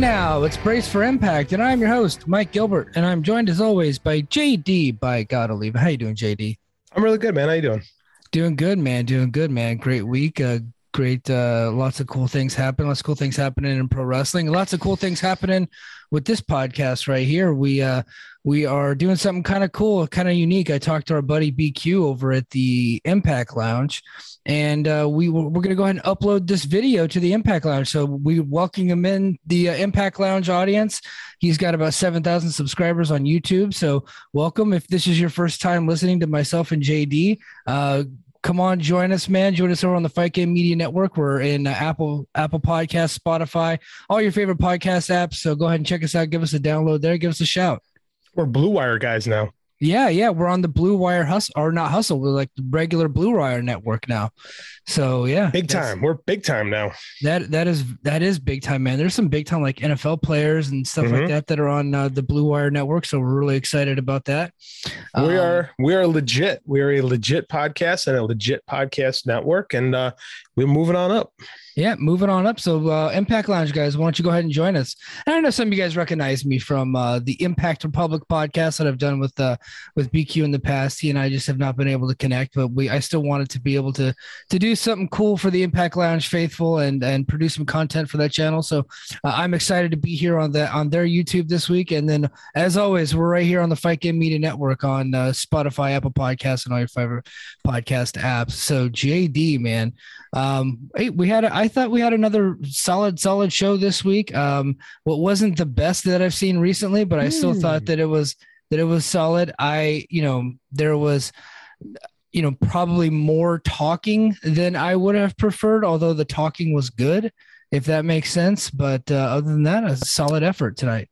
And now it's Brace for Impact, and I'm your host, Mike Gilbert, and I'm joined as always by JD by God Oliva. How you doing, JD? I'm really good, man. How you doing? Doing good, man. Doing good, man. Great week. Uh, great. Uh, lots of cool things happen. Lots of cool things happening in pro wrestling. Lots of cool things happening with this podcast right here. We uh, we are doing something kind of cool, kind of unique. I talked to our buddy BQ over at the Impact Lounge, and uh, we we're going to go ahead and upload this video to the Impact Lounge. So we welcome him in the uh, Impact Lounge audience. He's got about seven thousand subscribers on YouTube. So welcome. If this is your first time listening to myself and JD, uh, come on, join us, man. Join us over on the Fight Game Media Network. We're in uh, Apple Apple Podcast, Spotify, all your favorite podcast apps. So go ahead and check us out. Give us a download there. Give us a shout. We're Blue Wire guys now. Yeah, yeah, we're on the Blue Wire hustle or not hustle. We're like the regular Blue Wire network now. So yeah, big time. We're big time now. That that is that is big time, man. There's some big time like NFL players and stuff mm-hmm. like that that are on uh, the Blue Wire network. So we're really excited about that. We um, are we are legit. We are a legit podcast and a legit podcast network, and uh, we're moving on up. Yeah, moving on up. So, uh, Impact Lounge guys, why don't you go ahead and join us? And I know some of you guys recognize me from uh, the Impact Republic podcast that I've done with uh, with BQ in the past. He and I just have not been able to connect, but we I still wanted to be able to to do something cool for the Impact Lounge faithful and and produce some content for that channel. So, uh, I'm excited to be here on that on their YouTube this week. And then, as always, we're right here on the Fight Game Media Network on uh, Spotify, Apple Podcasts, and all your favorite podcast apps. So, JD, man, um, hey, we had I thought we had another solid, solid show this week. Um, what wasn't the best that I've seen recently, but I still mm. thought that it was that it was solid. I, you know, there was, you know, probably more talking than I would have preferred, although the talking was good, if that makes sense. But uh, other than that, a solid effort tonight.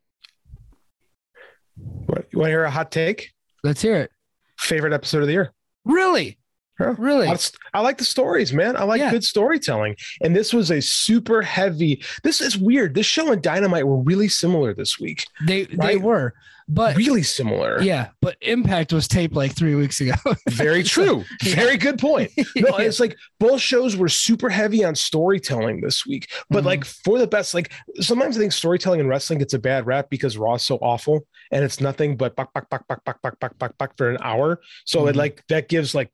What, you want to hear a hot take? Let's hear it. Favorite episode of the year? Really? Really? I, like the stories, man. I like yeah. good storytelling. And this was a super heavy. This is weird. This show and Dynamite were really similar this week. They right? they were, but really similar. Yeah, but Impact was taped like three weeks ago. Very true. Very good point. No, yeah. it's like both shows were super heavy on storytelling this week, but mm-hmm. like for the best. Like sometimes I think storytelling in wrestling gets a bad rap because Raw is so awful and it's nothing but buck buck buck buck buck buck buck buck buck for an hour. So mm-hmm. it like that gives like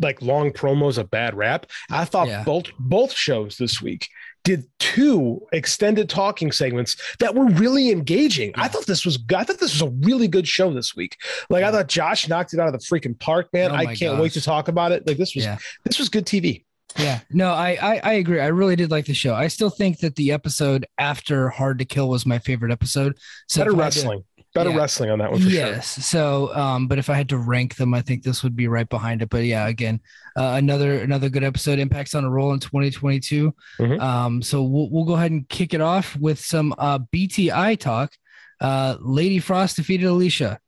like long promos a bad rap. I thought yeah. both both shows this week did two extended talking segments that were really engaging. Yeah. I thought this was I thought this was a really good show this week. Like I thought Josh knocked it out of the freaking park, man. Oh I can't gosh. wait to talk about it. Like this was yeah. this was good TV. Yeah, no, I, I, I agree. I really did like the show. I still think that the episode after Hard to Kill was my favorite episode. So Better wrestling. Better yeah. wrestling on that one for yes. sure. So, um, but if I had to rank them, I think this would be right behind it. But yeah, again, uh, another another good episode. Impacts on a roll in 2022. Mm-hmm. Um, so we'll we'll go ahead and kick it off with some uh, BTI talk. Uh, Lady Frost defeated Alicia.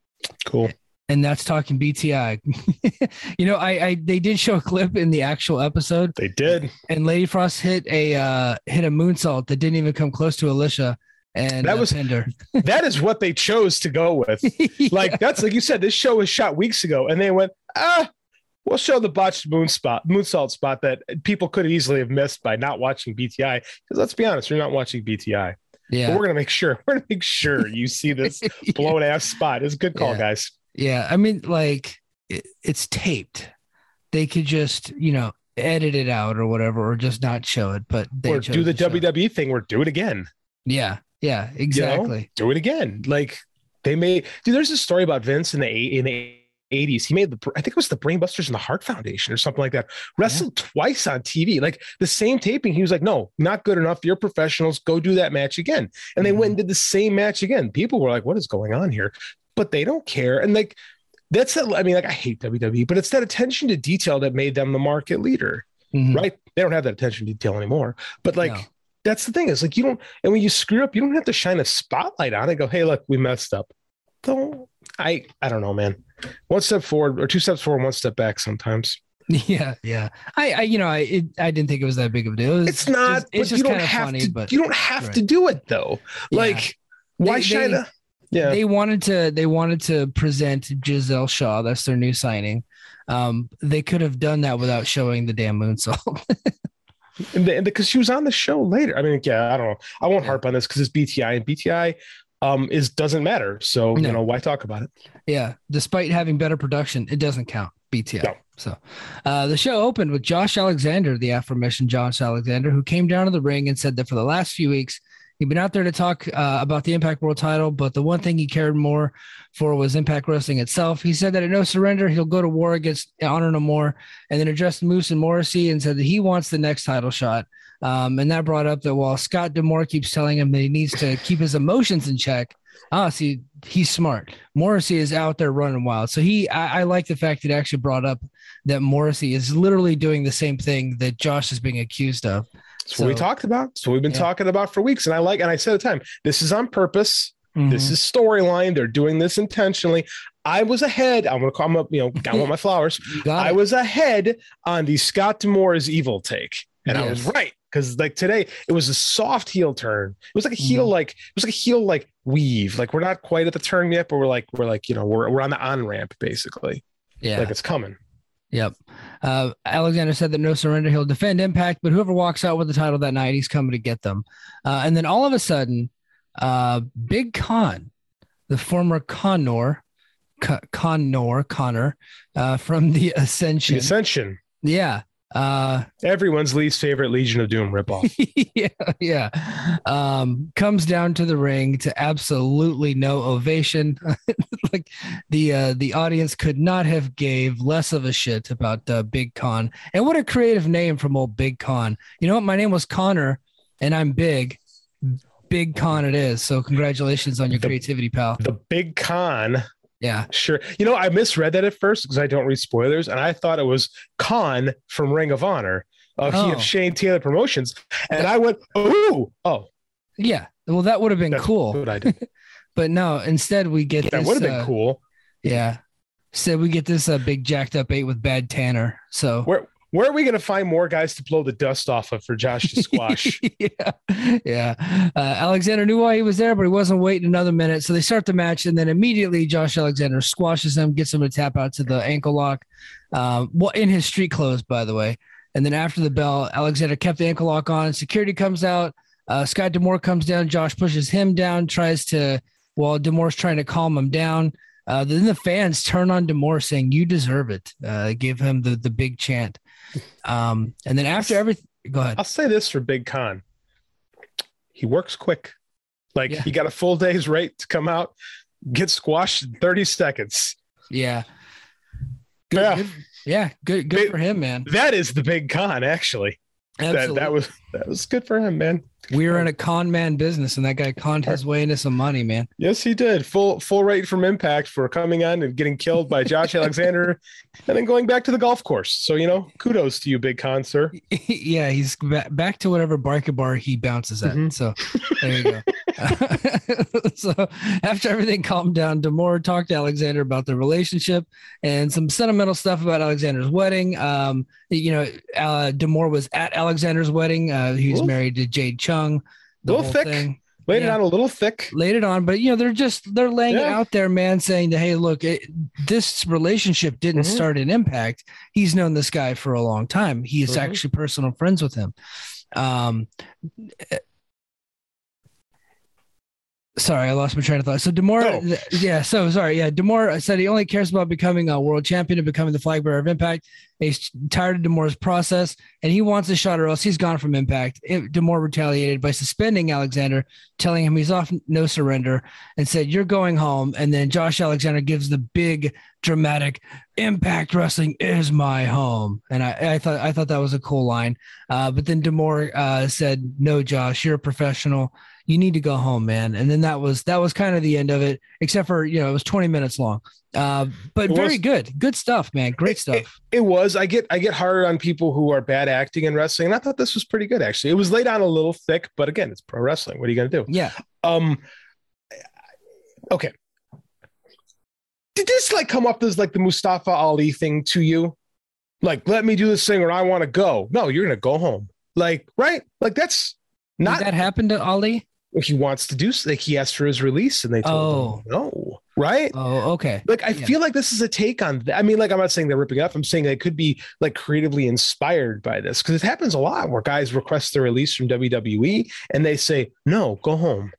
Cool. And that's talking BTI. you know, I, I they did show a clip in the actual episode. They did. And Lady Frost hit a uh, hit a moonsault that didn't even come close to Alicia and that was Pinder. that is what they chose to go with. yeah. Like that's like you said, this show was shot weeks ago, and they went, ah, we'll show the botched moon spot, moonsault spot that people could easily have missed by not watching BTI. Because let's be honest, you're not watching BTI. Yeah, but we're gonna make sure we're gonna make sure you see this yeah. blown ass spot. It's a good call, yeah. guys. Yeah, I mean, like it, it's taped. They could just, you know, edit it out or whatever, or just not show it. But they or do the WWE thing, or do it again. Yeah, yeah, exactly. You know, do it again. Like they made. Dude, there's a story about Vince in the in the 80s. He made the I think it was the Brainbusters and the Hart Foundation or something like that. Wrestled yeah. twice on TV, like the same taping. He was like, "No, not good enough. You're professionals. Go do that match again." And mm-hmm. they went and did the same match again. People were like, "What is going on here?" But they don't care. And like that's that. I mean, like I hate WWE, but it's that attention to detail that made them the market leader, mm-hmm. right? They don't have that attention to detail anymore. But like. No that's the thing. Is like you don't, and when you screw up, you don't have to shine a spotlight on it. Go, hey, look, we messed up. Don't I? I don't know, man. One step forward or two steps forward, one step back. Sometimes. Yeah, yeah. I, I you know, I, it, I didn't think it was that big of a deal. It was it's not. Just, it's just you don't have funny, to. But, you don't have right. to do it though. Yeah. Like, why they, shine they, a? Yeah. They wanted to. They wanted to present Gisele Shaw. That's their new signing. Um, they could have done that without showing the damn moonsault. and because she was on the show later. I mean, yeah, I don't know. I won't harp on this because it's BTI and BTI um is doesn't matter. So No. you know why talk about it? Yeah, despite having better production, it doesn't count. BTI. No. So, uh, the show opened with Josh Alexander, the aforementioned Josh Alexander, who came down to the ring and said that for the last few weeks he'd been out there to talk uh, about the Impact World Title, but the one thing he cared more for was Impact Wrestling itself. He said that at No Surrender he'll go to war against Honor No More, and then addressed Moose and Morrissey and said that he wants the next title shot. Um, and that brought up that while Scott D'Amore keeps telling him that he needs to keep his emotions in check, ah, see, he's smart. Morrissey is out there running wild. So he, I, I like the fact that he actually brought up that Morrissey is literally doing the same thing that Josh is being accused of. That's what we talked about. That's what we've been Yeah. talking about for weeks. And I like, and I said at the time, this is on purpose. This Mhm. is storyline. They're doing this intentionally. I was ahead. I'm gonna call them up, you know, I want my flowers. I was ahead on the Scott D'Amore's evil take. And I was right. Because like today, it was a soft heel turn. It was like a heel, Mhm. like it was like a heel like weave. Like we're not quite at the turn yet, but we're like, we're like, you know, we're we're on the on-ramp basically. yeah. Like it's coming. Yep. Uh, Alexander said that no surrender, he'll defend Impact, but whoever walks out with the title that night, he's coming to get them. Uh, and then all of a sudden, uh, Big Con, the former Connor, Co- Connor, Connor, uh, from the The Ascension, Ascension. yeah, uh, Everyone's least favorite Legion of Doom ripoff. yeah, yeah, um, comes down to the ring to absolutely no ovation. like the uh, the audience could not have gave less of a shit about uh, Big Con. And what a creative name from old Big Con. You know what? My name was Connor, and I'm big. Big Con it is. So congratulations on your The- creativity, pal. the big con Yeah. Sure. You know, I misread that at first because I don't read spoilers, and I thought it was Kaun from Ring of Honor. Uh, he Oh. of Shane Taylor Promotions, and I went, "Ooh, oh, Yeah. Well, that would have been That's cool. what I did. But no, instead we get That this. would have been uh, cool." Yeah. Said we get this uh, big jacked up eight with bad Tanner. So Where where are we going to find more guys to blow the dust off of for Josh to squash? yeah, yeah. Uh, Alexander knew why he was there, but he wasn't waiting another minute. So they start the match, and then immediately Josh Alexander squashes him, gets him to tap out to the ankle lock. Um, well, in his street clothes, by the way. And then after the bell, Alexander kept the ankle lock on. Security comes out. Uh, Scott D'Amore comes down. Josh pushes him down, tries to, while D'Amore's trying to calm him down. Uh, then the fans turn on D'Amore saying, You deserve it. Uh, give him the, the big chant. Um, and then after everything, go ahead. I'll say this for Big Con: he works quick. Like Yeah. he got a full day's rate to come out, get squashed in thirty seconds. Yeah. Good, Yeah. good- yeah, good, good Big- for him, man. That is the Big Con, actually. Absolutely. That that was that was good for him, man. we were in a con man business, and that guy conned his way into some money, man. Yes, he did. Full full rate from Impact for coming on and getting killed by Josh Alexander, and then going back to the golf course. So you know, kudos to you, Big Con, sir. yeah, he's ba- back to whatever barker bar he bounces at. Mhm. So there you go. so after everything calmed down, D'Amore talked to Alexander about the relationship and some sentimental stuff about Alexander's wedding. Um, you know, uh, D'Amore was at Alexander's wedding. Uh, he was Little- married to Jade Chung. The Little thick. thing. Laid it on a little thick. laid it on, but you know they're just they're laying it out there, man, saying that hey, look, it, this relationship didn't Mhm. start in Impact. He's known this guy for a long time. He is Mhm. actually personal friends with him. Um, sorry, I lost my train of thought. So D'Amore, Oh. th- yeah, so sorry, yeah, D'Amore said he only cares about becoming a world champion and becoming the flag bearer of Impact. He's tired of D'Amore's process and he wants a shot, or else he's gone from Impact. It, D'Amore retaliated by suspending Alexander, telling him he's off no surrender, and said, "You're going home." And then Josh Alexander gives the big dramatic Impact Wrestling is my home, and I, I thought I thought that was a cool line. Uh, but then D'Amore uh, said, "No, Josh, you're a professional. You need to go home, man." And then that was that was kind of the end of it, except for you know it was 20 minutes long, uh, but It very good, good stuff, man, great It- stuff. It was. I get I get hard on people who are bad acting in wrestling. And I thought this was pretty good actually. It was laid on a little thick, but again, it's pro wrestling. What are you gonna do? yeah, Um okay. Did this like come up as like the Mustafa Ali thing to you? Like, let me do this thing or I want to go. No, you're gonna go home. Like, right? Like that's did not that happened to Ali? He wants to do like he asked for his release and they told Oh. him no, right? Oh, okay. Like I Yeah. feel like this is a take on. Th- I mean, like I'm not saying they're ripping it off. I'm saying they could be like creatively inspired by this because it happens a lot where guys request their release from WWE and they say no, go home,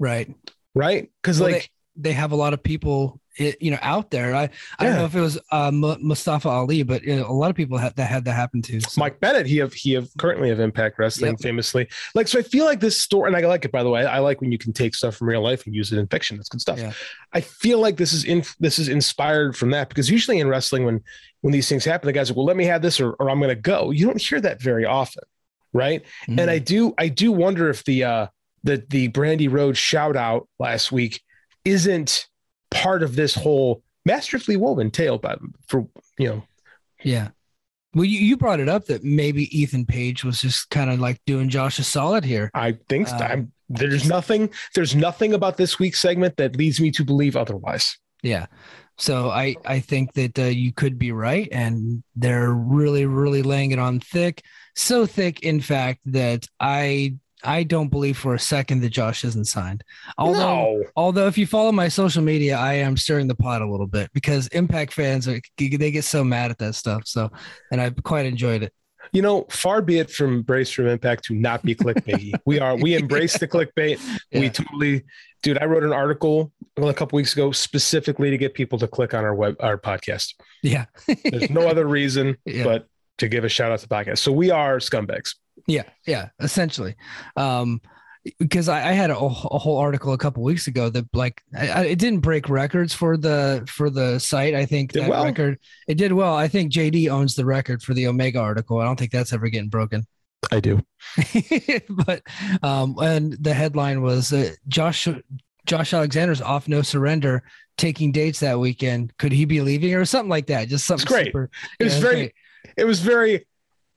Right. right? Because Well, like They have a lot of people, i- you know, out there. I, I don't know if it was uh, Mu- Mustafa Ali, but you know, a lot of people had that had that happen to. so- Mike Bennett, he have he have currently of Impact Wrestling, Yep. famously. Like so, I feel like this story, and I like it by the way. I like when you can take stuff from real life and use it in fiction. That's good stuff. Yeah. I feel like this is in this is inspired from that because usually in wrestling, when when these things happen, the guys are well, let me have this or, or I'm going to go. You don't hear that very often, right? Mhm. And I do I do wonder if the uh the the Brandy Road shout out last week isn't part of this whole masterfully woven tale, but for you know Yeah. Well, you, you brought it up that maybe Ethan Page was just kind of like doing Josh a solid here. I think Uh, I'm there's nothing there's nothing about this week's segment that leads me to believe otherwise. Yeah. So I I think that uh, you could be right, and they're really really laying it on thick, so thick in fact that I I don't believe for a second that Josh isn't signed. Although no, although if you follow my social media, I am stirring the pot a little bit because Impact fans are they get so mad at that stuff. So and I've quite enjoyed it. you know, far be it from Brace from Impact to not be clickbait. we are we embrace the clickbait. We totally, dude. I wrote an article a couple weeks ago specifically to get people to click on our web our podcast. Yeah. There's no other reason Yeah. but to give a shout out to the podcast. So we are scumbags. Yeah, yeah, essentially. Um, because I, I had a, a whole article a couple weeks ago that like I, I, it didn't break records for the for the site. I think Did that well. record it did well. I think JD owns the record for the Omega article. I don't think that's ever getting broken. I do. but um, and the headline was uh, Josh Josh Alexander's off no surrender, taking dates that weekend. Could he be leaving or something like that? Just something great. super. It was very great. it was very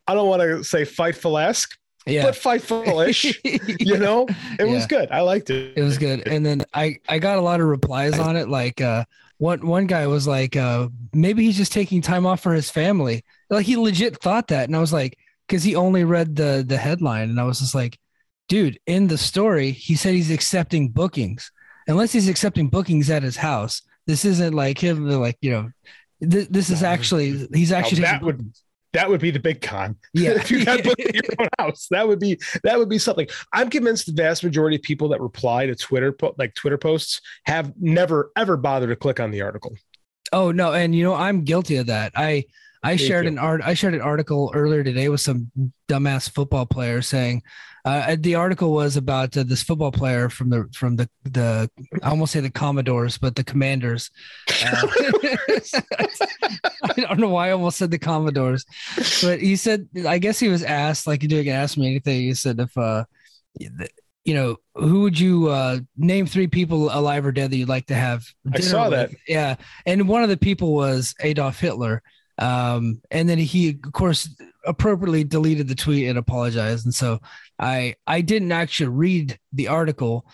I don't want to say fightful-esque, yeah. but fightful-ish. you know, it was good. I liked it. it was good and then i i got a lot of replies on it like uh one one guy was like uh maybe he's just taking time off for his family like he legit thought that and i was like because he only read the the headline and i was just like dude in the story he said he's accepting bookings unless he's accepting bookings at his house this isn't like him like you know th- this is actually he's actually that would-. That would be the big con. Yeah. if you got booked at your own house, that would be that would be something. I'm convinced the vast majority of people that reply to Twitter po- like Twitter posts have never ever bothered to click on the article. Oh no, and you know I'm guilty of that. I I shared an art I shared an article earlier today with some dumbass football player saying uh, the article was about uh, this football player from the from the the I almost say the Commodores, but the Commanders. Uh, I don't know why I almost said the Commodores, but he said I guess he was asked like you didn't ask me anything. He said if uh you know who would you uh name three people alive or dead that you'd like to have I saw with? that. yeah and one of the people was adolf hitler um and then he of course appropriately deleted the tweet and apologized. And so i i didn't actually read the article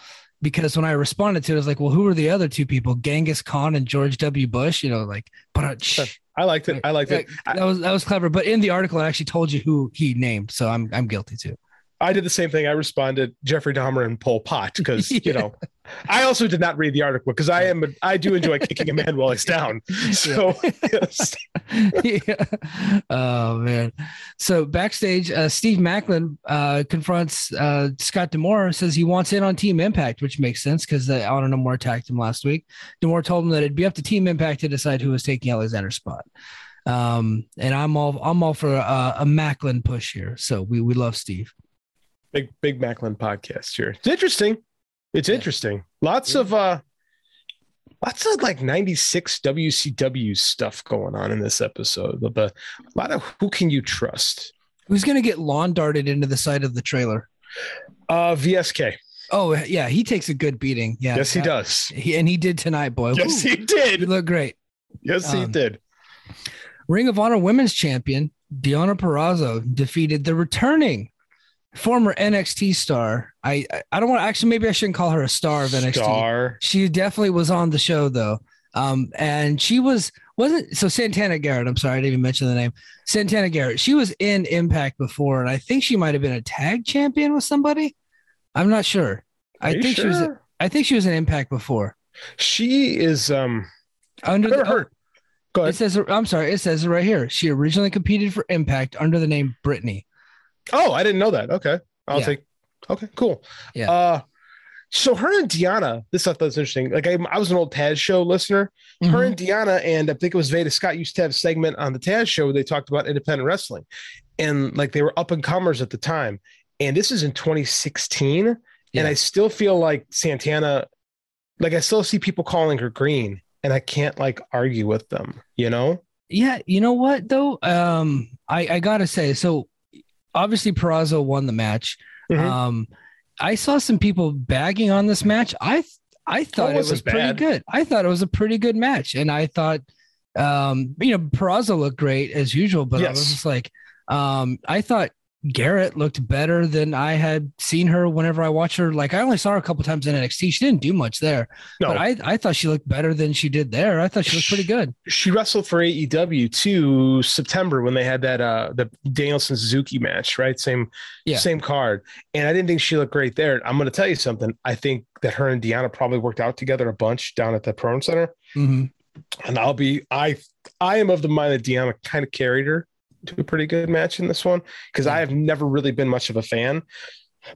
because when i responded to it i was like well who are the other two people genghis khan and george w. Bush? You know like but uh, shh, I liked it. I liked it. That was that was clever. But in the article it actually told you who he named. So i'm i'm guilty too I did the same thing. I responded Jeffrey Dahmer and Pol Pot because you know I also did not read the article because I am a, I do enjoy kicking a man while he's down. So yes. yeah. Oh man. So backstage, uh, Steve Maclin uh, confronts uh, Scott D'Amore. Says he wants in on Team Impact, which makes sense because the Honor No More attacked him last week. D'Amore told him that it'd be up to Team Impact to decide who was taking Alexander's spot. Um, and I'm all I'm all for a, a Maclin push here. So we we love Steve. Big big Maclin podcast here. It's interesting. It's Yeah. interesting. Lots Yeah. of uh lots of like 96 WCW stuff going on in this episode. But a lot of who can you trust? Who's gonna get lawn darted into the side of the trailer? Uh VSK. Oh yeah, he takes a good beating. Yeah, yes, he Uh, does. He, and he did tonight, boy. Yes, Woo, he you did. look great. Yes, he Um, did. Ring of Honor Women's Champion Deonna Purrazzo defeated the returning former NXT star. I I- I don't want to actually maybe I shouldn't call her a star of NXT. Star. She definitely was on the show though. Um, and she was wasn't so Santana Garrett. I'm sorry, I didn't even mention the name. Santana Garrett. She was in Impact before, and I think she might have been a tag champion with somebody. I'm not sure. I you think she was. I think she was an Impact before. She is. Um, Under the, heard. Go oh, it says. I'm sorry. It says it right here. She originally competed for Impact under the name Brittany. Oh, I didn't know that. Okay, I'll Yeah. take. Okay, cool. Yeah. Uh, so her and Deonna, this stuff that's interesting. Like I, I was an old Taz show listener. Her Mhm. and Deonna, and I think it was Veda Scott used to have a segment on the Taz show where they talked about independent wrestling, and like they were up and comers at the time. And this is in 2016, Yeah. and I still feel like Santana, like I still see people calling her green, and I can't like argue with them. You know? Yeah, you know what though? Um, I I gotta say, so obviously Purrazzo won the match. Mhm. Um, I saw some people bagging on this match. I I thought it wasn't pretty bad. good. I thought it was a pretty good match, and I thought, um, you know, Purrazzo looked great as usual, but I was just like, um, I thought Garrett looked better than I had seen her whenever I watched her. Like I only saw her a couple times in NXT. She didn't do much there, No, but I I thought she looked better than she did there. I thought she looked pretty good. she wrestled for AEW to September when they had that uh the Danielson Suzuki match, right? Same Yeah. same card. And I didn't think she looked great there. I'm gonna tell you something. I think that her and Deonna probably worked out together a bunch down at the Pro Center. Mhm. And I'll be I I am of the mind that Deonna kind of carried her to a pretty good match in this one because I have never really been much of a fan.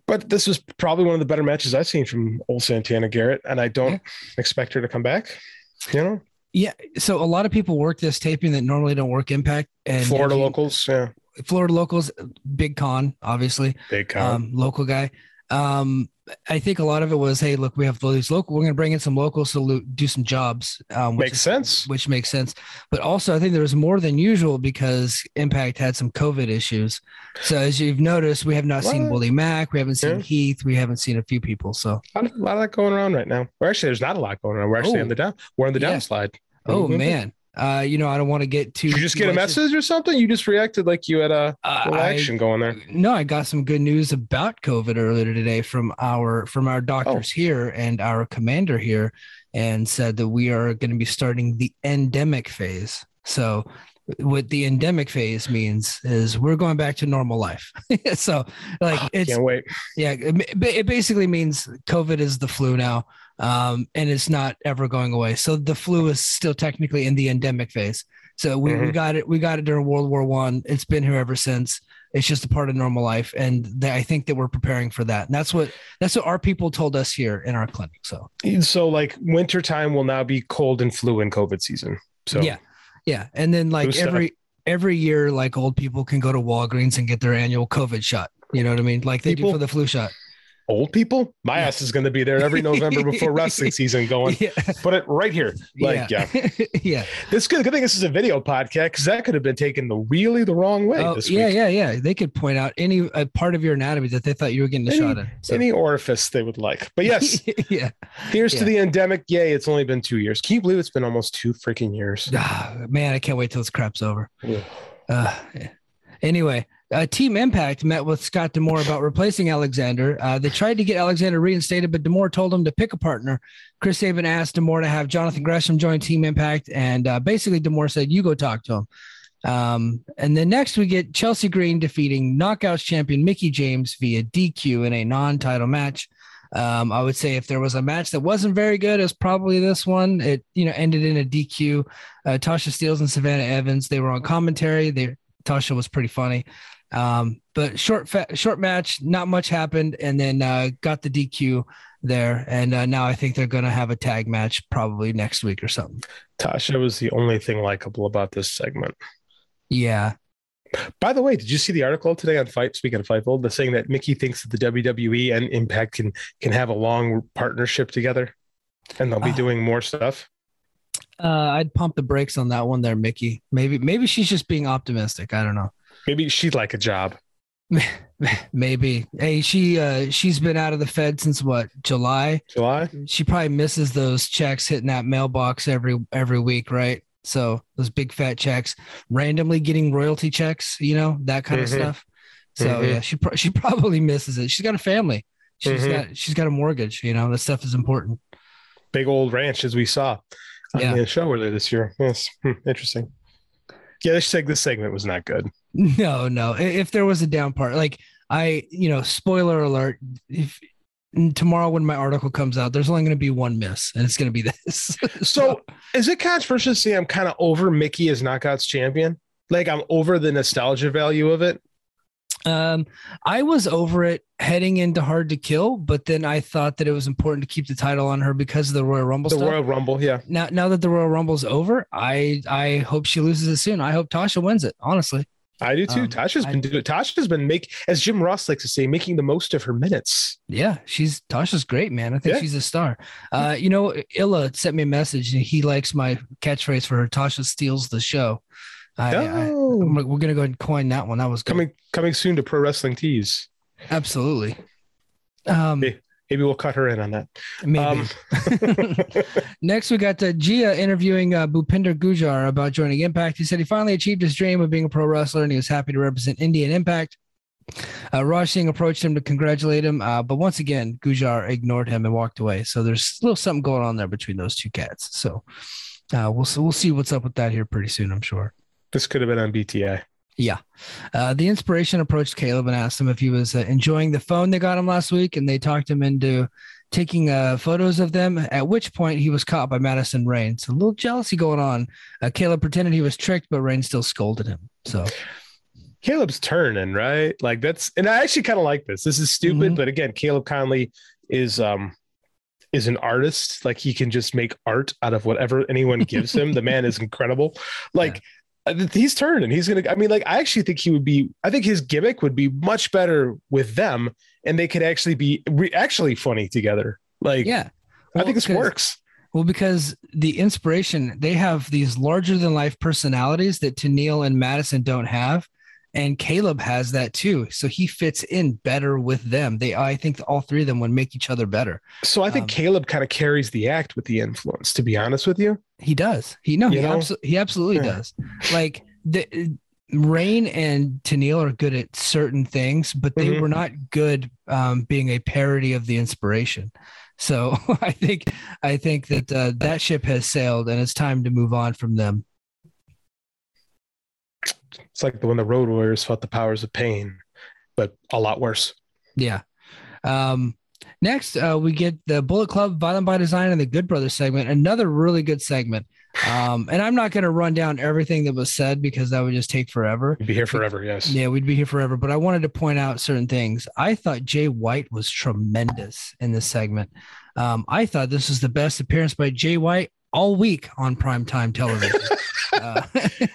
But this was probably one of the better matches I've seen from old Santana Garrett, and I don't Yeah. expect her to come back. You know, Yeah. So a lot of people work this taping that normally don't work Impact and Florida locals, yeah, Florida locals, big con, obviously, big count. um, local guy. Um, I think a lot of it was, hey, look, we have all these local. We're going to bring in some locals to do some jobs, um, which Makes is- sense. which makes sense. But also, I think there was more than usual because Impact had some COVID issues. So as you've noticed, we have not seen? Willie Mack, we haven't seen Yeah. Heath, we haven't seen a few people. So, A lot, a lot of that going around right now. Or actually, there's not a lot going on. We're actually Oh. on the down. We're on the Yeah. downslide. oh Mhm. man, uh, you know, I don't want to get too. Did you just get a message or something? You just reacted like you had a Uh, I- action going there. No, I got some good news about COVID earlier today from our from our doctors Oh. here and our commander here, and said that we are going to be starting the endemic phase. So, what the endemic phase means is we're going back to normal life. so, like it's Can't wait. yeah, it, it basically means COVID is the flu now, um, and it's not ever going away. So the flu is still technically in the endemic phase. So we, we Mhm. got it. We got it during World War One. It's been here ever since. It's just a part of normal life, and th- I think that we're preparing for that. And that's what that's what our people told us here in our clinic. So So, like, winter time will now be cold and flu and COVID season. So, yeah, yeah. And then like Good stuff. every every year, like old people can go to Walgreens and get their annual COVID shot. You know what I mean? Like they People- do for the flu shot. Old people, my Yeah. ass is going to be there every November before wrestling season going. Yeah, Put it right here. Like, yeah. yeah. This good. Good thing this is a video podcast because that could have been taken the really the wrong way Oh, this yeah, week. yeah, yeah. They could point out any uh, part of your anatomy that they thought you were getting a Any- shot in. So- Any orifice they would like. But yes, yeah. here's Yeah. to the endemic. Yay, it's only been two years. Can you believe it's been almost two freaking years? Ah, man, I can't wait till this crap's over. Ugh. Uh, yeah. anyway, uh, Team Impact met with Scott D'Amore about replacing Alexander. Uh, they tried to get Alexander reinstated, but D'Amore told him to pick a partner. Chris Sabin asked D'Amore to have Jonathan Gresham join Team Impact, and uh, basically D'Amore said, "You go talk to him." Um, and then next we get Chelsea Green defeating Knockouts champion Mickie James via DQ in a non-title match. Um, I would say if there was a match that wasn't very good, it's probably this one. It you know ended in a DQ. Uh, Tasha Steelz and Savannah Evans they were on commentary. They Tasha was pretty funny, um, but short fa- short match. Not much happened, and then uh, got the DQ there. And uh, now I think they're going to have a tag match probably next week or something. Tasha was the only thing likable about this segment. Yeah, By the way, did you see the article today on Fight? Speaking of Fightful, the saying that Mickie thinks that the WWE and Impact can can have a long partnership together, and they'll be Ah. doing more stuff. uh, I'd pump the brakes on that one there, Mickie. Maybe maybe she's just being optimistic. I don't know. Maybe she'd like a job. Maybe. Hey, she uh she's been out of the Fed since what July. July. She probably misses those checks hitting that mailbox every every week, right? So those big fat checks, randomly getting royalty checks, you know that kind Mhm. of stuff. So Mhm. yeah, she pro- she probably misses it. She's got a family. She's Mhm. got she's got a mortgage. You know that stuff is important. Big old ranch, as we saw on Yeah. the show earlier this year. Yes, Hmm, interesting. Yeah, this seg- this segment was not good. No, no. If there was a down part, like I, you know, spoiler alert, if tomorrow when my article comes out, there's only going to be one miss, and it's going to be this. so, is it controversial to say I'm kind of over Mickie as Knockouts champion? Like I'm over the nostalgia value of it. Um, I was over it heading into Hard to Kill, but then I thought that it was important to keep the title on her because of the Royal Rumble. The stuff. Royal Rumble, yeah. Now, now that the Royal Rumble's over, I I hope she loses it soon. I hope Tasha wins it. Honestly, I do too. Um, Tasha's I, been doing. Tasha's been make as Jim Ross likes to say, making the most of her minutes. Yeah, she's Tasha's great, man. I think yeah. she's a star. Uh, you know, Illa sent me a message, and he likes my catchphrase for her. Tasha steals the show. I, I, we're gonna go ahead and coin that one. That was good. coming coming soon to Pro Wrestling Tees. Absolutely. Um, maybe, maybe we'll cut her in on that. Maybe. Um. Next, we got uh, Gia interviewing uh, Bhupinder Gujjar about joining Impact. He said he finally achieved his dream of being a pro wrestler, and he was happy to represent Indian Impact. Uh, Raj Singh approached him to congratulate him, uh, but once again, Gujjar ignored him and walked away. So there's a little something going on there between those two cats. So uh, we'll we'll see what's up with that here pretty soon, I'm sure. This could have been on BTI. Yeah. Uh, the inspiration approached Caleb and asked him if he was uh, enjoying the phone they got him last week, and they talked him into taking uh, photos of them. At which point he was caught by Madison Rayne. So a little jealousy going on. Uh, Caleb pretended he was tricked, but Rayne still scolded him. So Caleb's turning right, like that's, and I actually kind of like this. This is stupid, mm-hmm. but again, Caleb Konley is um is an artist. Like he can just make art out of whatever anyone gives him. the man is incredible. Like. Yeah he's turning. He's gonna. I mean, like I actually think he would be. I think his gimmick would be much better with them, and they could actually be re- actually funny together. Like, yeah, well, I think this works. Well, because the inspiration they have these larger than life personalities that Tenille and Madison don't have, and Caleb has that too. So he fits in better with them. They, I think, all three of them would make each other better. So I think um, Caleb kind of carries the act with the influence. To be honest with you, he does. He no, he, abso- he absolutely yeah. does. Like the Rayne and Tenille are good at certain things, but they mm-hmm. were not good um, being a parody of the inspiration. So I think I think that uh, that ship has sailed, and it's time to move on from them. It's like when the Road Warriors fought the powers of pain, but a lot worse. Yeah. Um, next, uh, we get the Bullet Club, Violent by Design, and the Good Brothers segment. Another really good segment. Um, and I'm not going to run down everything that was said because that would just take forever. We'd be here forever. Yes. Yeah, we'd be here forever. But I wanted to point out certain things. I thought Jay White was tremendous in this segment. Um, I thought this was the best appearance by Jay White all week on primetime television. uh,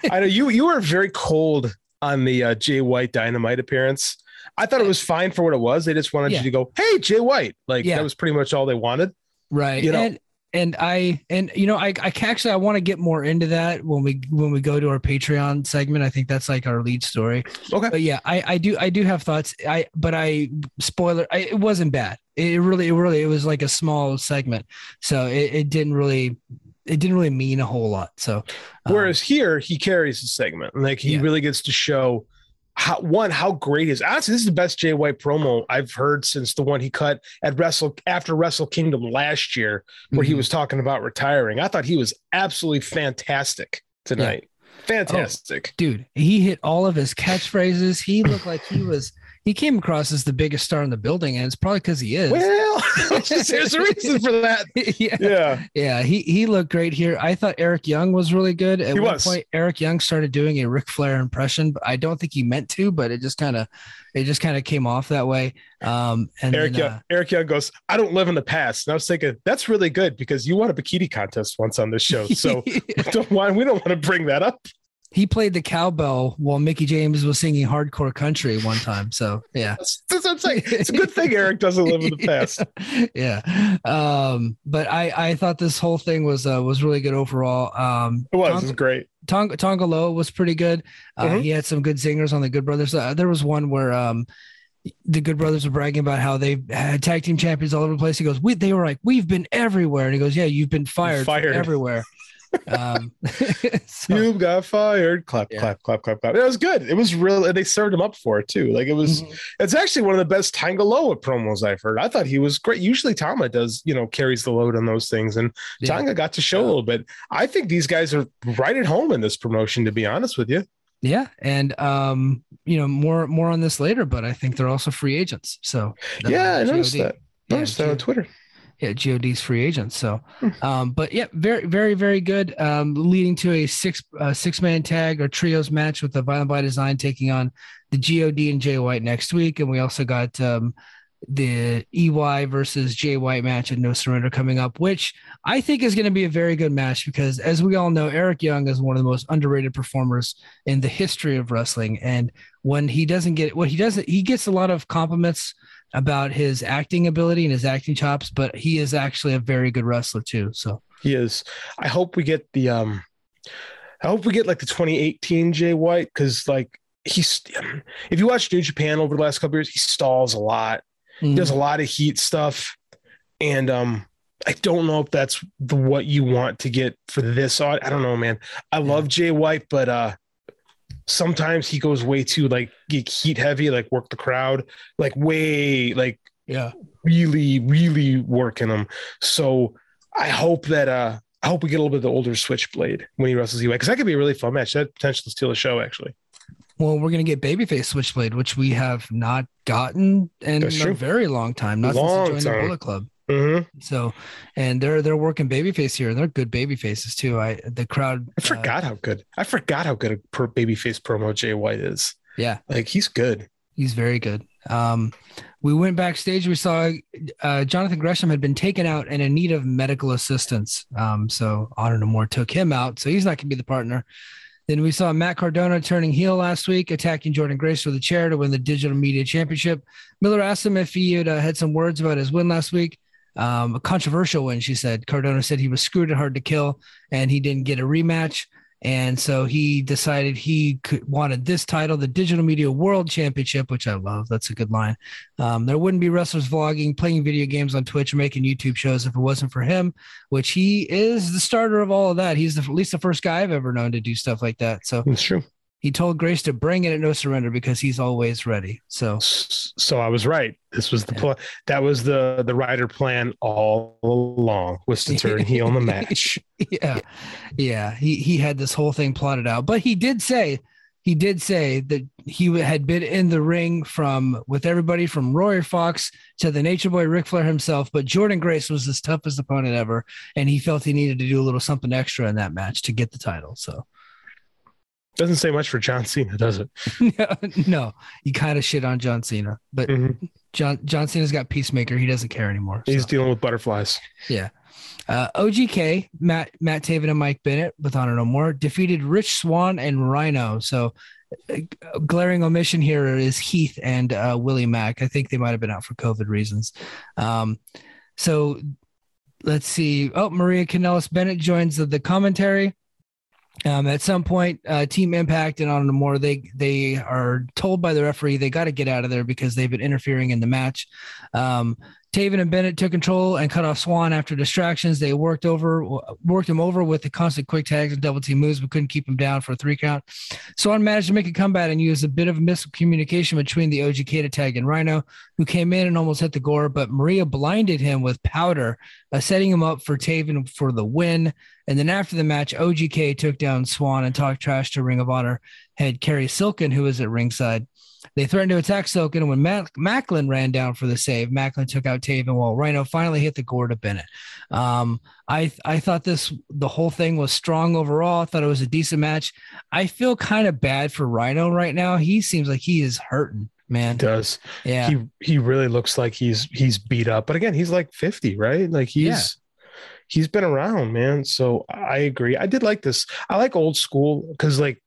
I know you you were very cold on the uh, Jay White Dynamite appearance. I thought it was fine for what it was. They just wanted yeah. you to go, "Hey, Jay White!" Like yeah. that was pretty much all they wanted. Right. You know. And, and I and you know I I actually I want to get more into that when we when we go to our Patreon segment. I think that's like our lead story. Okay. But yeah, I I do I do have thoughts. I but I spoiler I, it wasn't bad. It really it really it was like a small segment, so it, it didn't really it didn't really mean a whole lot. So, um, whereas here he carries the segment, like he yeah. really gets to show how one how great is honestly this is the best Jay White promo I've heard since the one he cut at Wrestle after Wrestle Kingdom last year, where mm-hmm. he was talking about retiring. I thought he was absolutely fantastic tonight. Yeah. Fantastic, oh, dude. He hit all of his catchphrases. He looked like he was he came across as the biggest star in the building, and it's probably because he is. Well, there's a reason for that. yeah. yeah, yeah. He he looked great here. I thought Eric Young was really good. At he one was. point, Eric Young started doing a Ric Flair impression, but I don't think he meant to. But it just kind of it just kind of came off that way. Um, and Eric then, Young, uh, Eric Young goes, "I don't live in the past." And I was thinking that's really good because you won a bikini contest once on this show, so don't want we don't want to bring that up he played the cowbell while Mickie James was singing hardcore country one time. So yeah, that's, that's what I'm saying. It's a good thing Eric doesn't live in the past. yeah, um, but I I thought this whole thing was uh, was really good overall. Um, it was, Tonga, it was great. Tonga Tanga Loa was pretty good. Uh, mm-hmm. He had some good singers on the Good Brothers. Uh, there was one where um, the Good Brothers were bragging about how they had tag team champions all over the place. He goes, "We," they were like, "We've been everywhere," and he goes, "Yeah, you've been fired, fired. everywhere." Um, so, you got fired. Clap, yeah. clap, clap, clap, clap. It was good. It was real. And they served him up for it too. Like it was, mm-hmm. it's actually one of the best Tanga Loa promos I've heard. I thought he was great. Usually Tama does, you know, carries the load on those things. And yeah. Tanga got to show a little bit. I think these guys are right at home in this promotion, to be honest with you. Yeah, and um, you know more more on this later, but I think they're also free agents. So yeah, I noticed that. Noticed that on Twitter. Yeah, God's free agent. So, Hmm. um, but yeah, very, very, very good. Um, leading to a six uh, six man tag or trios match with the Violent by Design taking on the God and Jay White next week, and we also got um, the EY versus Jay White match at No Surrender coming up, which I think is going to be a very good match because, as we all know, Eric Young is one of the most underrated performers in the history of wrestling, and when he doesn't get what he doesn't, he gets a lot of compliments about his acting ability and his acting chops, but he is actually a very good wrestler too. So He is. I hope we get the um I hope we get like the 2018 Jay White because like he's if you watch New Japan over the last couple years, he stalls a lot. He does a lot of heat stuff. And um I don't know if that's the what you want to get for this odd. I don't know, man. I love Jay White, but uh sometimes he goes way too like heat heavy, like work the crowd, like way like yeah, really, really working him. So I hope that uh I hope we get a little bit of the older Switchblade when he wrestles EY because that could be a really fun match. That potentially steal the show actually. Well, we're gonna get babyface Switchblade, which we have not gotten in a very long time, not Long since he joined time. the Bullet Club. Mm-hmm. So, and they're they're working babyface here, and they're good babyfaces too. I the crowd. I forgot how good I forgot how good a per babyface promo Jay White is. Yeah. Like he's good. He's very good. Um, we went backstage. We saw uh, Jonathan Gresham had been taken out and in need of medical assistance. Um, so Honor No More took him out. So he's not going to be the partner. Then we saw Matt Cardona turning heel last week, attacking Jordynne Grace with a chair to win the Digital Media Championship. Miller asked him if he had uh, had some words about his win last week. Um, a controversial win, she said. Cardona said he was screwed and hard to kill and he didn't get a rematch. And so he decided he could, wanted this title, the Digital Media World Championship, which I love. That's a good line. Um, there wouldn't be wrestlers vlogging, playing video games on Twitch, or making YouTube shows if it wasn't for him, which he is the starter of all of that. He's the, at least the first guy I've ever known to do stuff like that. So It's true. He told Grace to bring it at no surrender because he's always ready. So So I was right. This was the Yeah. plan. That was the the Ryder plan all along was to turn heel in the match. yeah, yeah, he he had this whole thing plotted out, but he did say he did say that he had been in the ring from with everybody from Rory Fox to the Nature Boy Ric Flair himself, but Jordynne Grace was his toughest opponent ever, and he felt he needed to do a little something extra in that match to get the title. So Doesn't say much for John Cena, does it? no, he kind of shit on John Cena, but Mhm. John John Cena's got Peacemaker. He doesn't care anymore. He's so. dealing with butterflies. Yeah. Uh, OGK, Matt Matt Taven and Mike Bennett with Honor No More defeated Rich Swann and Rhino. So, uh, glaring omission here is Heath and uh, Willie Mack. I think they might have been out for COVID reasons. Um, so, let's see. Oh, Maria Kanellis Bennett joins the, the commentary. Um, at some point, uh, Team Impact and On More they they are told by the referee they got to get out of there because they've been interfering in the match. Um, Taven and Bennett took control and cut off Swann after distractions. They worked over, worked him over with the constant quick tags and double team moves, but couldn't keep him down for a three count. Swann managed to make a comeback and used a bit of miscommunication between the OGK to tag and Rhino, who came in and almost hit the gore, but Maria blinded him with powder, uh, setting him up for Taven for the win. And then after the match, OGK took down Swann and talked trash to Ring of Honor head Cary Silkin, who was at ringside. They threatened to attack Silkin, and when Mac- Maclin ran down for the save, Maclin took out Taven while Rhino finally hit the gore to Bennett. Um, I I thought this the whole thing was strong overall. I thought it was a decent match. I feel kind of bad for Rhino right now. He seems like he is hurting, man. Does Yeah, he? He really looks like he's he's beat up. But again, he's like fifty, right? Like he's Yeah. he's been around, man. So I agree. I did like this. I like old school because like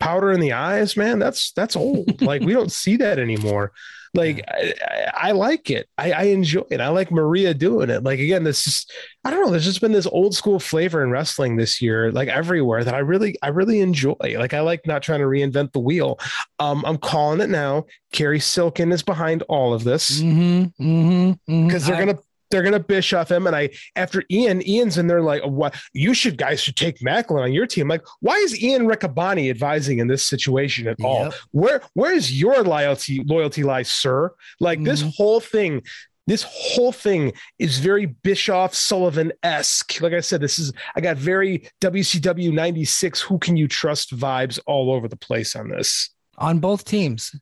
powder in the eyes, man. That's that's old. like we don't see that anymore. Like I, I, like it. I, I enjoy it. I like Maria doing it. Like again, this is I don't know. There's just been this old school flavor in wrestling this year, like everywhere that I really I really enjoy. Like I like not trying to reinvent the wheel. Um, I'm calling it now. Cary Silkin is behind all of this mm-hmm, mm-hmm, because they're gonna they're gonna Bischoff him. And I after Ian, Ian's in there like, what you should guys should take Maclin on your team. Like, why is Ian Riccaboni advising in this situation at all? Where where is your loyalty loyalty lies, sir? Like this Mhm. whole thing. This whole thing is very Bischoff Sullivan esque. Like I said, this is I got very WCW '96. Who can you trust vibes all over the place on this. on both teams.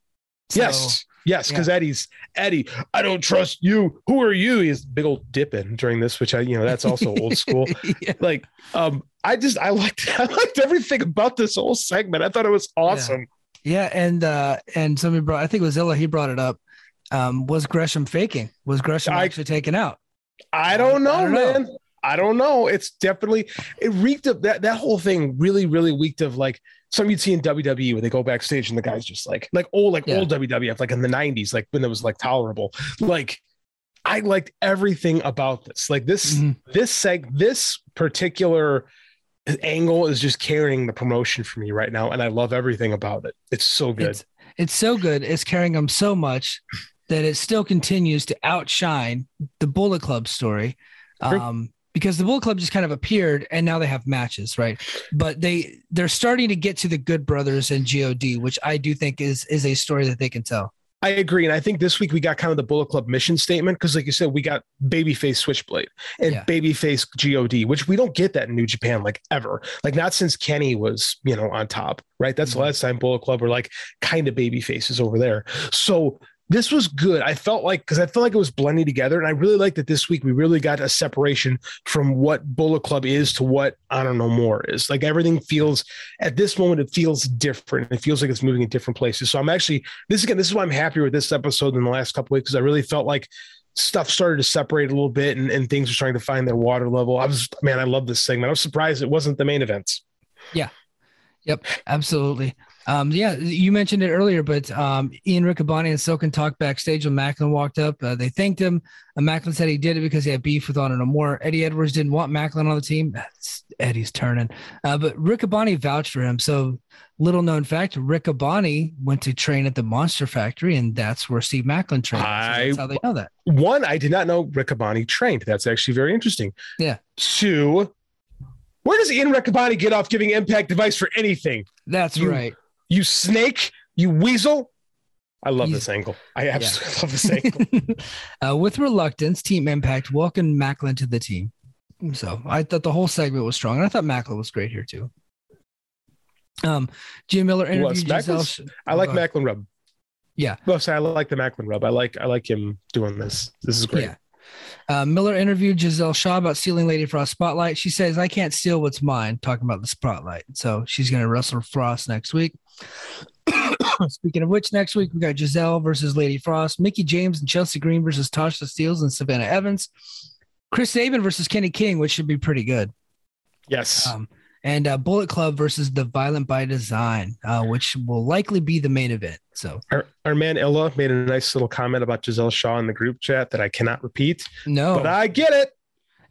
So, yes, Yes, because Eddie's Eddie. I don't trust you. Who are you? He's big old dipping during this, which I you know that's also old school. yeah. Like um, I just I liked I liked everything about this whole segment. I thought it was awesome. Yeah, yeah and uh and somebody brought I think it was Zilla. He brought it up. Um, was Gresham faking? Was Gresham I, actually taken out? I don't know, I don't man. I don't know. It's definitely it reeked of that. That whole thing really, really reeked of like some you'd see in WWE where they go backstage and the guy's just like like old like yeah. old WWF like in the '90s, like when it was like tolerable. Like I liked everything about this. Like this mm-hmm. this seg this particular angle is just carrying the promotion for me right now, and I love everything about it. It's so good. It's, it's so good. It's carrying them so much that it still continues to outshine the Bullet Club story. Um, because the Bullet Club just kind of appeared and now they have matches, right? But they they're starting to get to the Good Brothers and God, which I do think is is a story that they can tell. I agree, and I think this week we got kind of the Bullet Club mission statement because, like you said, we got babyface Switchblade and yeah. babyface God, which we don't get that in New Japan like ever, like not since Kenny was you know on top, right? That's mm-hmm. the last time Bullet Club were like kind of baby faces over there. So this was good. I felt like because I felt like it was blending together, and I really liked that this week we really got a separation from what Bullet Club is to what Honor No More is. Like everything feels at this moment, it feels different. It feels like it's moving in different places. So I'm actually this again. This is why I'm happier with this episode than the last couple weeks because I really felt like stuff started to separate a little bit and, and things were starting to find their water level. I was man, I love this segment. I was surprised it wasn't the main events. Yeah. Yep, absolutely. Um, yeah, you mentioned it earlier, but um, Ian Riccaboni and Silkin talked backstage when Maclin walked up. Uh, they thanked him. Uh, Maclin said he did it because he had beef with Honor No More. Eddie Edwards didn't want Maclin on the team. That's Eddie's turning. Uh, but Riccaboni vouched for him. So, little known fact Riccaboni went to train at the Monster Factory, and that's where Steve Maclin trained. So that's how they know that. One, I did not know Riccaboni trained. That's actually very interesting. Yeah. Two, where does Ian Riccaboni get off giving impact advice for anything? That's you, right you snake, you weasel. I love He's, this angle. I absolutely yeah. love this angle. uh, with reluctance, Team Impact welcomed Maclin to the team. So I thought the whole segment was strong, and I thought Maclin was great here too. Um, Gia Miller interviewed Gisele. I like Maclin rub. Yeah. Well, sorry, I like the Maclin rub. I like I like him doing this. This is great. Yeah. Uh, Miller interviewed Gisele Shaw about stealing Lady Frost spotlight. She says, "I can't steal what's mine." Talking about the spotlight, so she's going to wrestle Frost next week. Speaking of which, next week we got Gisele versus Lady Frost, Mickie James and Chelsea Green versus Tasha Steelz and Savannah Evans, Chris Sabin versus Kenny King, which should be pretty good. Yes. Um, and uh, Bullet Club versus the Violent by Design, uh, which will likely be the main event. So our, our man Illa made a nice little comment about Gisele Shaw in the group chat that I cannot repeat. No, but I get it.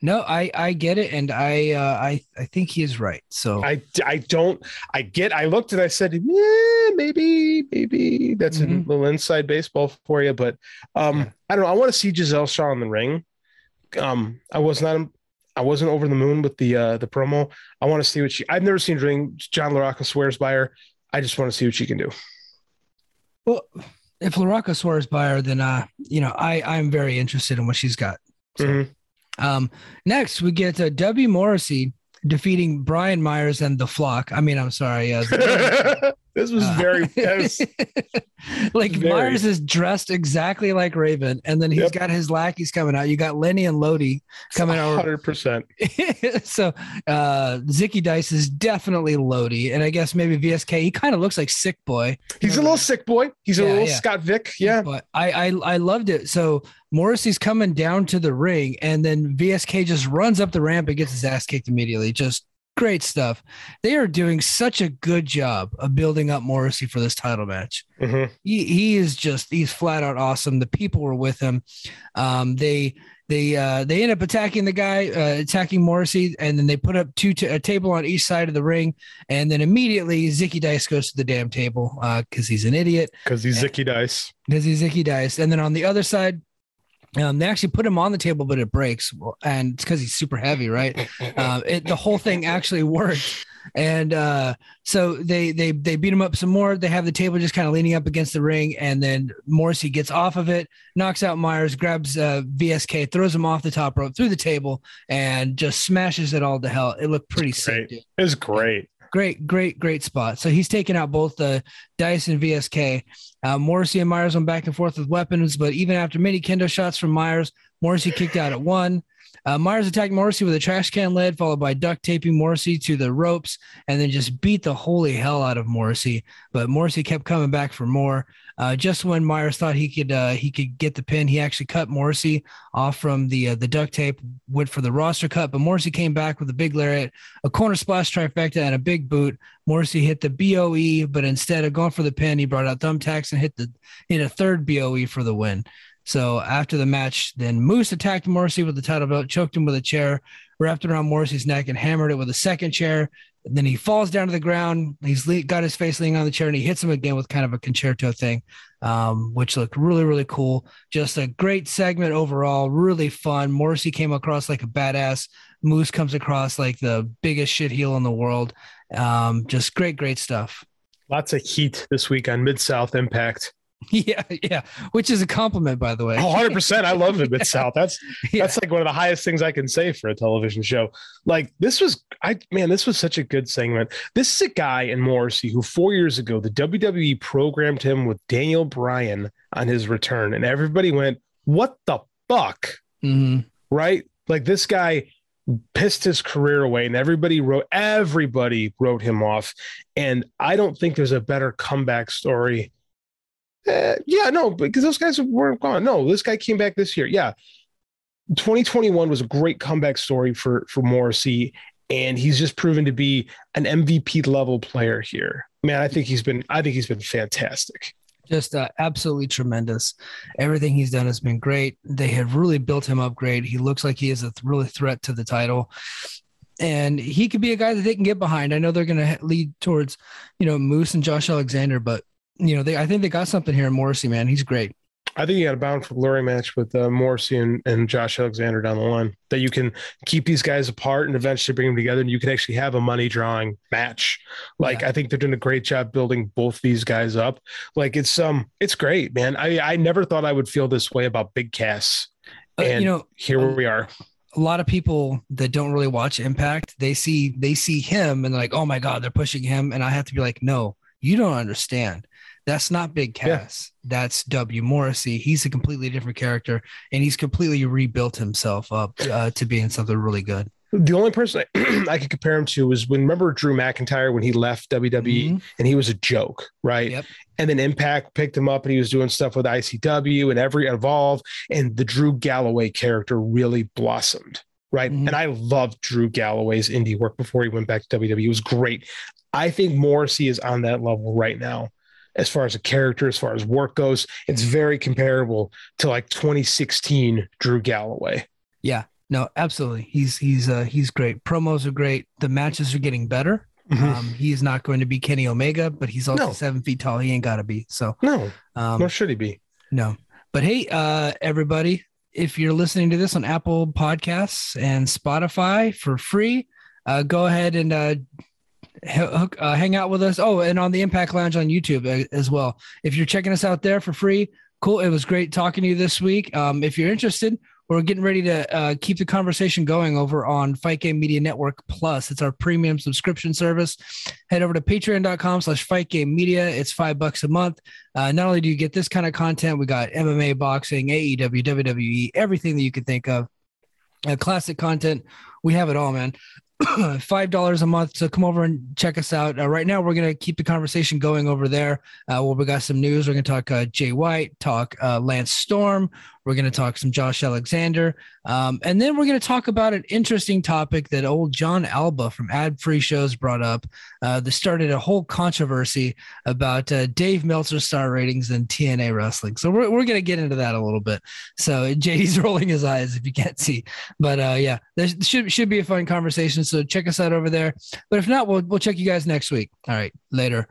No, I I get it, and I uh, I I think he is right. So I I don't I get. I looked and I said, yeah, maybe maybe that's mm-hmm. a little inside baseball for you, but um, yeah. I don't know. I want to see Gisele Shaw in the ring. Um, I was not I wasn't over the moon with the uh the promo. I want to see what she. I've never seen ring. John LaRocca swears by her. I just want to see what she can do. Well, if LaRocca swears by her, then uh, you know, I I'm very interested in what she's got. So. Mm-hmm. Um, next, we get uh, W. Morrissey defeating Brian Myers and the Flock. I mean, I'm sorry. Uh, this was very was like very. Myers is dressed exactly like Raven, and then he's yep. got his lackeys coming out. You got Lenny and Lodi coming out. Hundred percent. So uh, Zicky Dice is definitely Lodi, and I guess maybe VSK. He kind of looks like Sick Boy. He's a little sick boy. He's yeah, a little yeah. Scott Vick. Yeah, but I, I I loved it. So Morrissey's coming down to the ring, and then VSK just runs up the ramp and gets his ass kicked immediately. Just great stuff. They are doing such a good job of building up Morrissey for this title match. Mm-hmm. He he is just he's flat out awesome. The people were with him. Um, they they uh, they end up attacking the guy, uh, attacking Morrissey, and then they put up two t- a table on each side of the ring, and then immediately Zicky Dice goes to the damn table because uh, he's an idiot. Because he's Zicky Dice. Because he's Zicky Dice, and then on the other side, um, they actually put him on the table, but it breaks, and it's because he's super heavy, right? Uh, it, the whole thing actually worked, and uh, so they they they beat him up some more. They have the table just kind of leaning up against the ring, and then Morrissey gets off of it, knocks out Myers, grabs uh, VSK, throws him off the top rope through the table, and just smashes it all to hell. It looked pretty sick. It was great. Great, great, great spot. So he's taken out both the and VSK. Uh, Morrissey and Myers went back and forth with weapons, but even after many kendo shots from Myers, Morrissey kicked out at one. Uh, Myers attacked Morrissey with a trash can lid, followed by duct taping Morrissey to the ropes, and then just beat the holy hell out of Morrissey. But Morrissey kept coming back for more. Uh, just when Myers thought he could uh, he could get the pin, he actually cut Morrissey off from the uh, the duct tape, went for the roster cut, but Morrissey came back with a big lariat, a corner splash trifecta, and a big boot. Morrissey hit the BOE, but instead of going for the pin, he brought out thumbtacks and hit the hit a third BOE for the win. So after the match, then Moose attacked Morrissey with the title belt, choked him with a chair, wrapped it around Morrissey's neck, and hammered it with a second chair. And then he falls down to the ground. He's got his face leaning on the chair, and he hits him again with kind of a concerto thing, um, which looked really, really cool. Just a great segment overall, really fun. Morrissey came across like a badass. Moose comes across like the biggest shit heel in the world. Um, just great, great stuff. Lots of heat this week on Mid South Impact. Yeah, yeah, which is a compliment, by the way. Oh, 100%. I love it, Mid South. That's yeah. that's like one of the highest things I can say for a television show. Like this was, I man, this was such a good segment. This is a guy in Morrissey who four years ago the WWE programmed him with Daniel Bryan on his return, and everybody went, "What the fuck?" Mm-hmm. Right? Like this guy pissed his career away and everybody wrote everybody wrote him off and i don't think there's a better comeback story uh, yeah, no, because those guys weren't gone. No, this guy came back this year. Yeah. 2021 was a great comeback story for for Morrissey, and he's just proven to be an MVP level player here. Man, I think he's been I think he's been fantastic. Just uh, absolutely tremendous. Everything he's done has been great. They have really built him up great. He looks like he is a th- really threat to the title and he could be a guy that they can get behind. I know they're going to lead towards, you know, Moose and Josh Alexander, but you know, they I think they got something here in Morrissey, man. He's great. I think you got a bound for glory match with uh, Morrissey and, and Josh Alexander down the line. That you can keep these guys apart and eventually bring them together, and you can actually have a money drawing match. Like yeah. I think they're doing a great job building both these guys up. Like it's um, it's great, man. I I never thought I would feel this way about Big Cass. and uh, you know, here um, we are. A lot of people that don't really watch Impact, they see they see him and they're like, oh my god, they're pushing him, and I have to be like, no, you don't understand that's not Big Cass. Yeah. That's W. Morrissey. He's a completely different character, and he's completely rebuilt himself up uh, to being something really good. The only person I, I could compare him to was when remember Drew McIntyre when he left WWE mm-hmm. and he was a joke, right? Yep. And then Impact picked him up and he was doing stuff with ICW and every Evolve, and the Drew Galloway character really blossomed, right? Mm-hmm. And I loved Drew Galloway's indie work before he went back to WWE. It was great. I think Morrissey is on that level right now as far as a character, as far as work goes. It's very comparable to like 2016 Drew Galloway. Yeah, no, absolutely. He's he's uh, he's great. Promos are great. The matches are getting better. Mm-hmm. Um, he's not going to be Kenny Omega, but he's also no. seven feet tall. He ain't got to be. So no, um, nor should he be. No, but hey, uh, everybody, if you're listening to this on Apple Podcasts and Spotify for free, uh, go ahead and uh, uh, hang out with us. Oh, and on the Impact Lounge on YouTube uh, as well. If you're checking us out there for free, cool. It was great talking to you this week. Um, if you're interested, we're getting ready to uh, keep the conversation going over on Fight Game Media Network Plus. It's our premium subscription service. Head over to patreon.com slash fight game media. It's five bucks a month. Uh, not only do you get this kind of content, we got MMA, boxing, AEW, WWE, everything that you can think of. Uh, classic content. We have it all, man. five dollars a month. So come over and check us out. Uh, right now we're to keep the conversation going over there. Uh, where we got some news. We're to talk uh, jay white talk uh, lance storm we're going to talk some Josh Alexander. Um, and then we're going to talk about an interesting topic that old John Alba from Ad Free Shows brought up uh, that started a whole controversy about uh, Dave Meltzer's star ratings in TNA wrestling. So we're, we're going to get into that a little bit. So JD's rolling his eyes if you can't see. But uh, yeah, there should, should be a fun conversation. So check us out over there. But if not, we'll, we'll check you guys next week. All right, later.